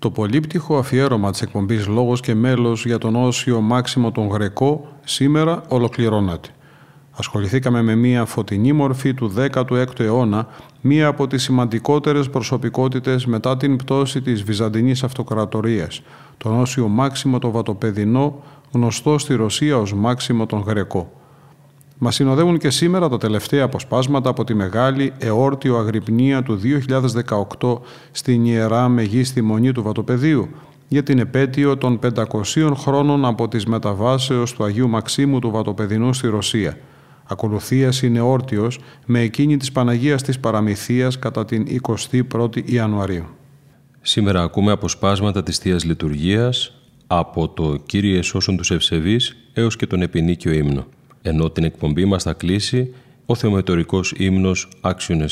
το πολύπτυχο αφιέρωμα της εκπομπής «Λόγος και μέλος» για τον Όσιο Μάξιμο τον Γρεκό σήμερα ολοκληρώνεται. Ασχοληθήκαμε με μία φωτεινή μορφή του 16ου αιώνα, μία από τις σημαντικότερες προσωπικότητες μετά την πτώση της Βυζαντινής Αυτοκρατορίας, τον Όσιο Μάξιμο τον Βατοπεδινό, γνωστό στη Ρωσία ως Μάξιμο τον Γρεκό. Μας συνοδεύουν και σήμερα τα τελευταία αποσπάσματα από τη μεγάλη εόρτιο αγρυπνία του 2018 στην Ιερά Μεγίστη Μονή του Βατοπεδίου για την επέτειο των 500 χρόνων από τις μεταβάσεως του Αγίου Μαξίμου του Βατοπεδινού στη Ρωσία. Ακολουθίας είναι όρτιος με εκείνη της Παναγίας της Παραμυθίας κατά την 21η Ιανουαρίου. Σήμερα ακούμε αποσπάσματα της Θείας Λειτουργίας από το «Κύριε σώσον τους ευσεβείς» έως και τον επινίκιο ύμνο ενώ την εκπομπή μας θα κλείσει ο θεομετωρικός ύμνος «Άξιον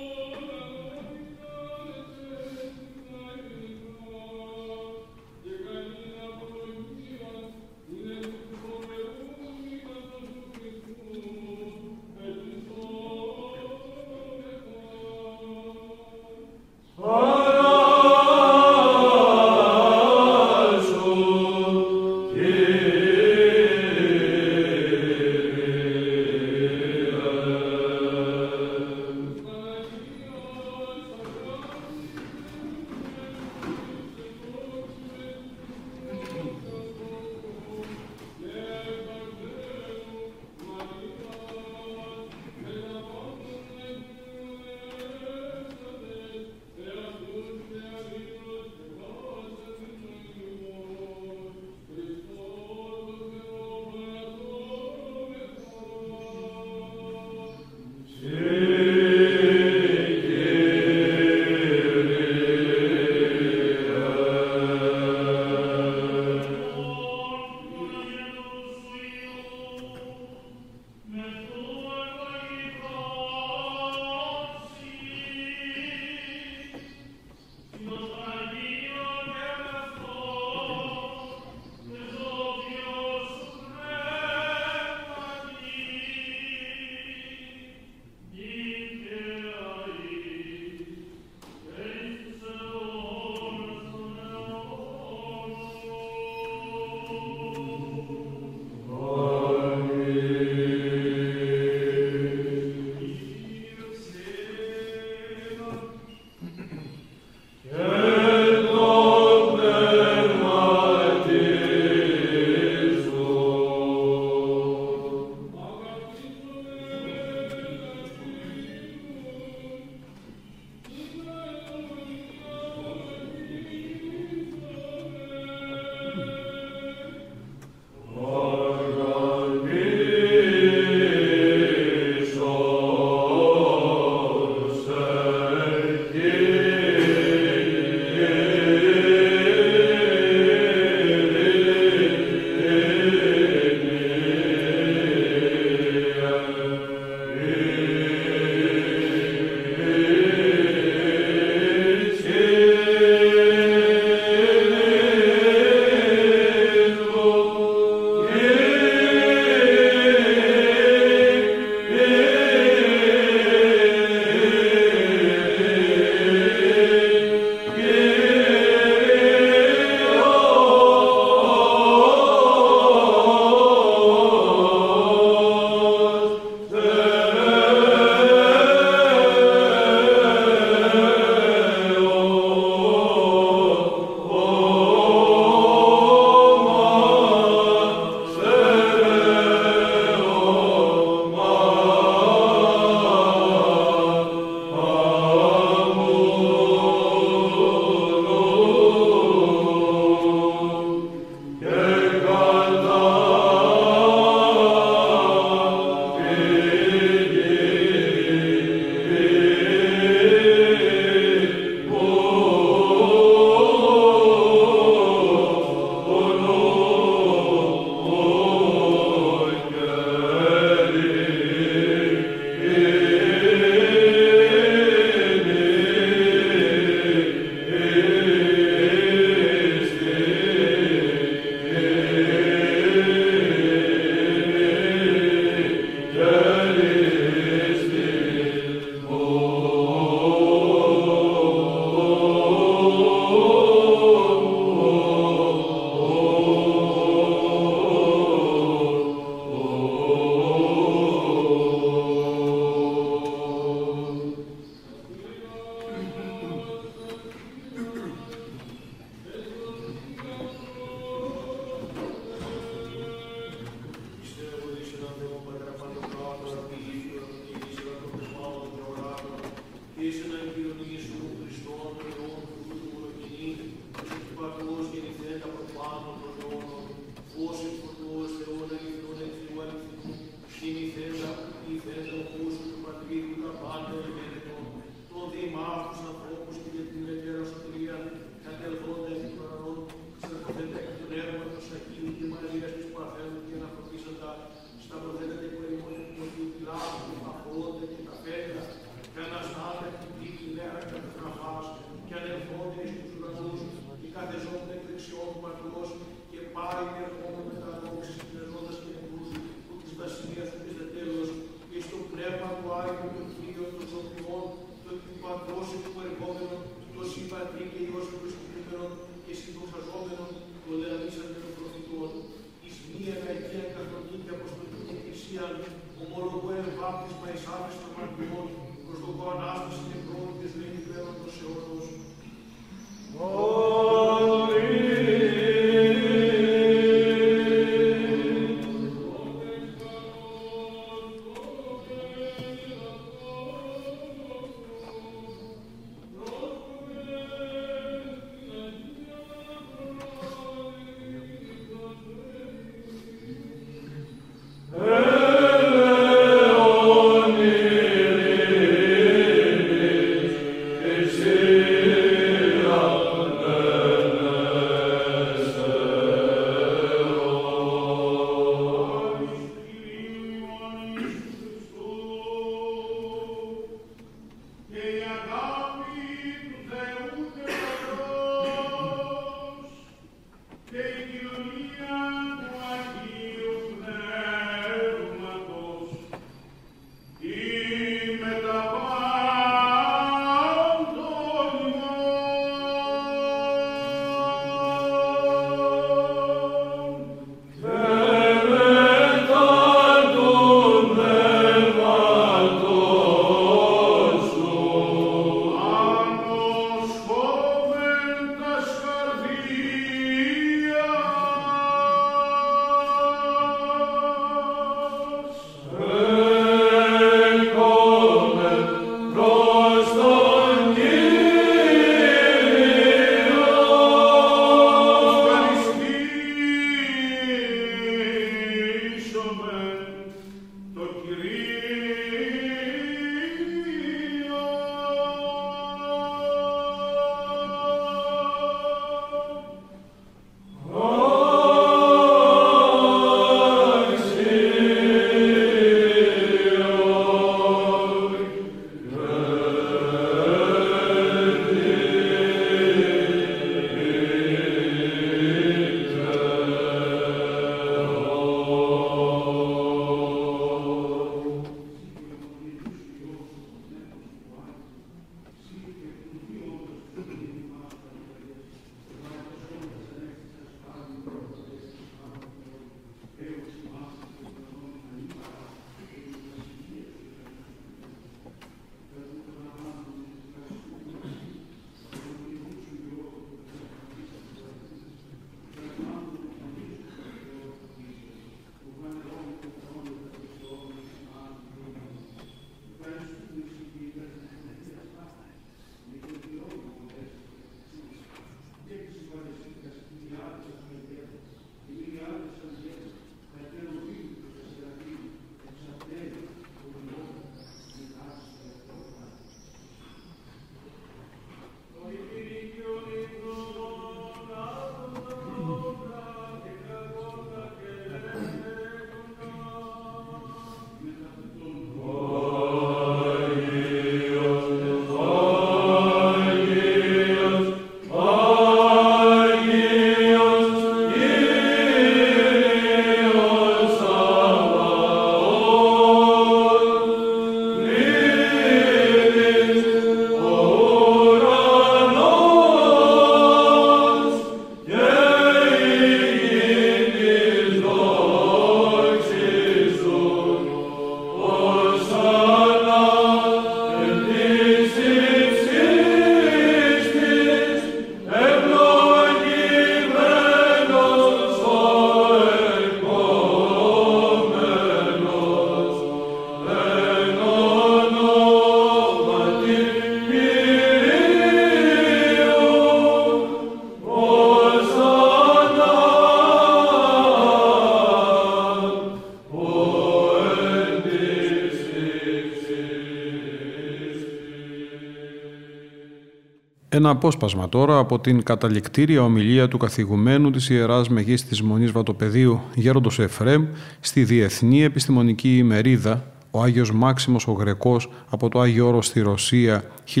Ένα απόσπασμα τώρα από την καταληκτήρια ομιλία του καθηγουμένου της Ιεράς Μεγής της Μονής Βατοπεδίου Γέροντος Εφρέμ στη Διεθνή Επιστημονική ημερίδα ο Άγιος Μάξιμος ο Γρεκός από το Άγιο Όρος στη Ρωσία 1518-2018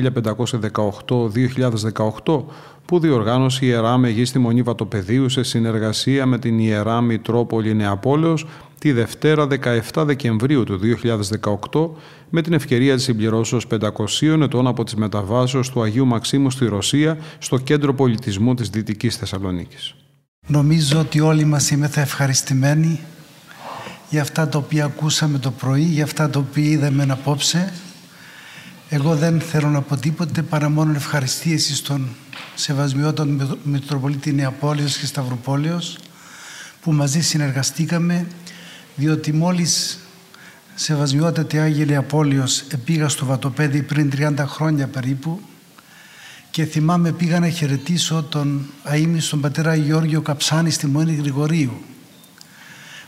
που διοργάνωσε η Ιερά Μεγίστη Μονή Βατοπεδίου σε συνεργασία με την Ιερά Μητρόπολη Νεαπόλεως τη Δευτέρα 17 Δεκεμβρίου του 2018 με την ευκαιρία της συμπληρώσεως 500 ετών από τις μεταβάσεις του Αγίου Μαξίμου στη Ρωσία στο Κέντρο Πολιτισμού της Δυτικής Θεσσαλονίκης. Νομίζω ότι όλοι μας είμαστε ευχαριστημένοι για αυτά τα οποία ακούσαμε το πρωί, για αυτά τα οποία είδαμε απόψε. Εγώ δεν θέλω να πω τίποτε παρά μόνο ευχαριστίες στον Σεβασμιότον Μητροπολίτη Νεαπόλεως και Σταυροπόλεως που μαζί συνεργαστήκαμε διότι μόλις Σεβασμιότατη Άγιε Νεαπόλεως πήγα στο Βατοπέδι πριν 30 χρόνια περίπου και θυμάμαι πήγα να χαιρετήσω τον αείμνηστον πατέρα Γιώργιο Καψάνη στη Μονή Γρηγορίου.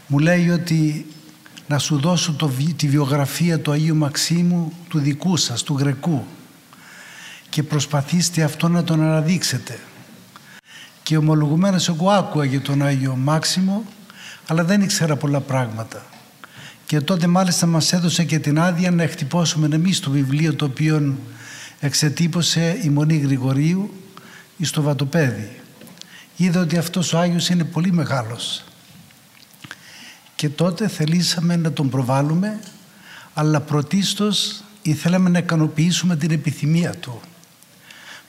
Μου λέει ότι να σου δώσω το, τη βιογραφία του Αγίου Μαξίμου του δικού σας, του Γρεκού και προσπαθήστε αυτό να τον αναδείξετε. Και ομολογουμένως εγώ άκουα για τον Άγιο Μάξιμο αλλά δεν ήξερα πολλά πράγματα. Και τότε μάλιστα μας έδωσε και την άδεια να εκτυπώσουμε εμείς το βιβλίο το οποίο εξετύπωσε η Μονή Γρηγορίου στο Βατοπέδι. Είδα ότι αυτός ο Άγιος είναι πολύ μεγάλος. Και τότε θελήσαμε να τον προβάλλουμε, αλλά πρωτίστως ήθελαμε να ικανοποιήσουμε την επιθυμία του,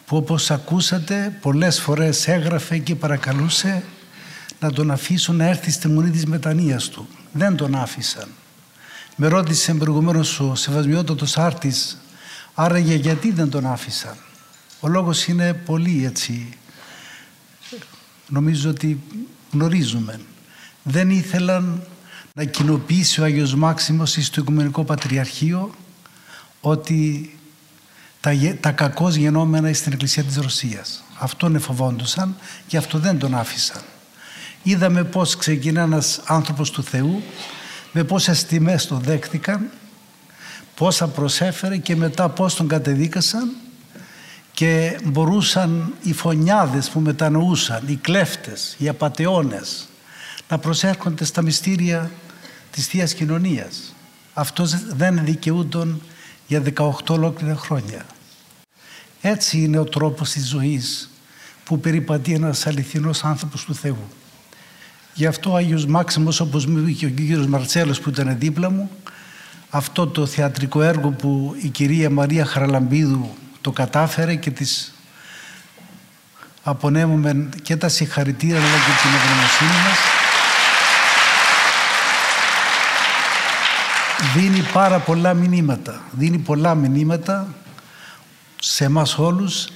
που όπως ακούσατε πολλές φορές έγραφε και παρακαλούσε να τον αφήσουν να έρθει στη Μονή της Μετανοίας του. Δεν τον άφησαν. Με ρώτησε προηγουμένως ο Σεβασμιότατος Άρτης Άραγε γιατί δεν τον άφησαν. Ο λόγος είναι πολύ έτσι, νομίζω ότι γνωρίζουμε. Δεν ήθελαν να κοινοποιήσει ο Άγιος Μάξιμος στο Οικουμενικό Πατριαρχείο ότι τα, τα κακώς γενόμενα στην Εκκλησία της Ρωσίας. Αυτό εφοβόντουσαν και αυτό δεν τον άφησαν. Είδαμε πώς ξεκινά ένας άνθρωπος του Θεού με πόσες τιμές τον δέχτηκαν πόσα προσέφερε και μετά πώς τον κατεδίκασαν και μπορούσαν οι φωνιάδες που μετανοούσαν, οι κλέφτες, οι απατεώνες να προσέρχονται στα μυστήρια της θείας Κοινωνίας. Αυτός δεν δικαιούντον για 18 ολόκληρα χρόνια. Έτσι είναι ο τρόπος της ζωής που περιπατεί ένας αληθινός άνθρωπος του Θεού. Γι' αυτό ο Άγιος Μάξιμος, όπως μου είπε και ο κύριος Μαρτσέλος που ήταν δίπλα μου, αυτό το θεατρικό έργο που η κυρία Μαρία Χαραλαμπίδου το κατάφερε και της απονέμουμε και τα συγχαρητήρια αλλά και την ευγνωμοσύνη μας. Δίνει πάρα πολλά μηνύματα. Δίνει πολλά μηνύματα σε εμάς όλους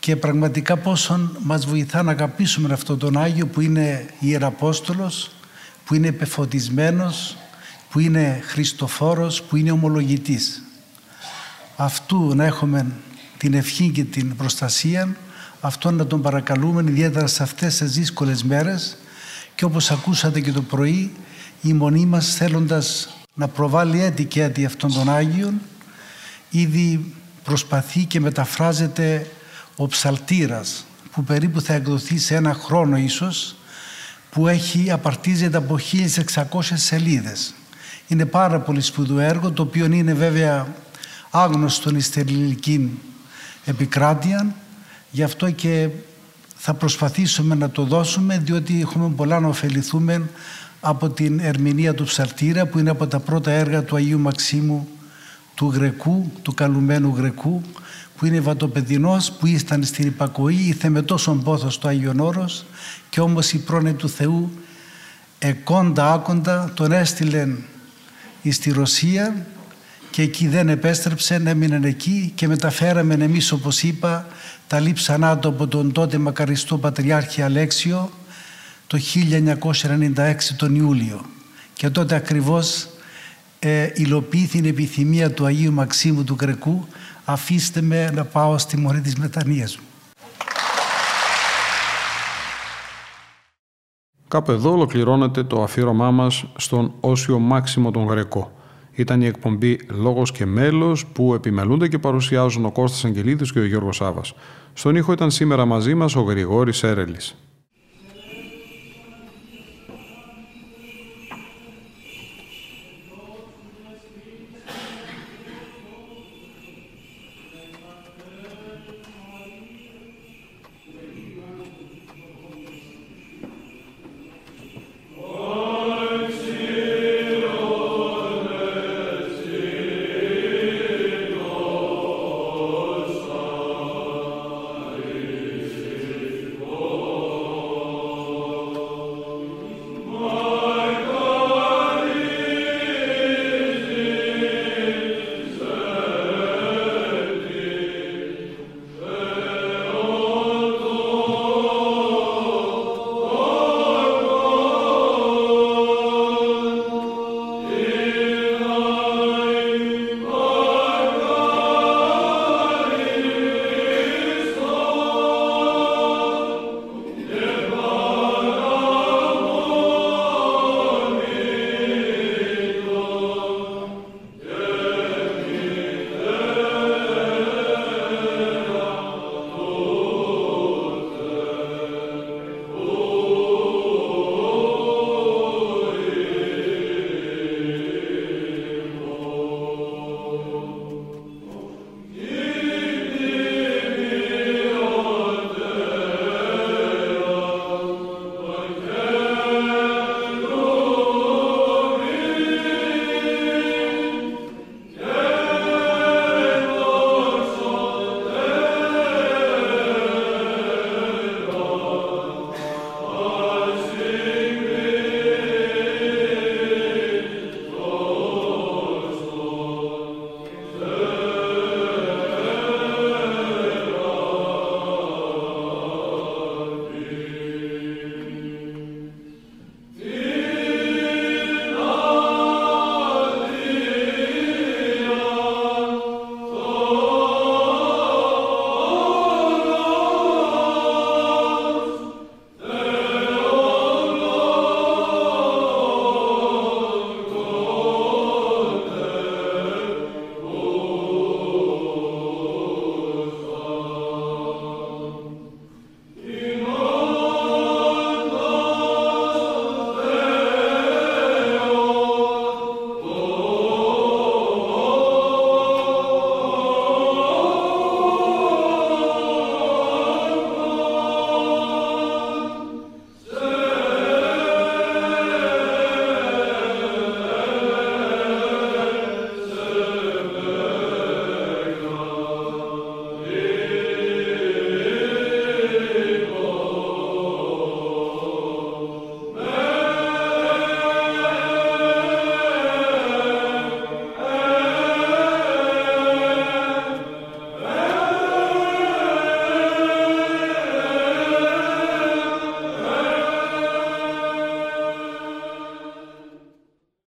και πραγματικά πόσον μας βοηθά να αγαπήσουμε αυτόν τον Άγιο που είναι Ιεραπόστολος που είναι επεφωτισμένος που είναι Χριστοφόρος, που είναι ομολογητής. Αυτού να έχουμε την ευχή και την προστασία, αυτόν να τον παρακαλούμε ιδιαίτερα σε αυτές τις δύσκολες μέρες και όπως ακούσατε και το πρωί η μονή μας θέλοντας να προβάλλει έτη και έτη αυτών των Άγιων ήδη προσπαθεί και μεταφράζεται ο ψαλτήρας που περίπου θα εκδοθεί σε ένα χρόνο ίσως που έχει απαρτίζεται από 1600 σελίδες είναι πάρα πολύ σπουδαίο έργο, το οποίο είναι βέβαια άγνωστο στην ελληνική επικράτεια. Γι' αυτό και θα προσπαθήσουμε να το δώσουμε, διότι έχουμε πολλά να ωφεληθούμε από την ερμηνεία του Ψαρτήρα, που είναι από τα πρώτα έργα του Αγίου Μαξίμου του Γρεκού, του καλουμένου Γρεκού, που είναι βατοπεδινός, που ήσταν στην υπακοή, ήθε με τόσον πόθος το Άγιον Όρος και όμως η πρόνοια του Θεού εκόντα άκοντα τον έστειλε στη Ρωσία και εκεί δεν επέστρεψε, έμεινε εκεί και μεταφέραμε εμείς όπως είπα τα λείψανά του από τον τότε μακαριστό Πατριάρχη Αλέξιο το 1996 τον Ιούλιο. Και τότε ακριβώς ε, υλοποιήθη η επιθυμία του Αγίου Μαξίμου του Κρεκού αφήστε με να πάω στη μορή της μετανοίας μου. Κάπου εδώ ολοκληρώνεται το αφήρωμά μας στον Όσιο Μάξιμο τον Γρεκό. Ήταν η εκπομπή «Λόγος και μέλος» που επιμελούνται και παρουσιάζουν ο Κώστας Αγγελίδης και ο Γιώργος Σάβας. Στον ήχο ήταν σήμερα μαζί μας ο Γρηγόρης Έρελης.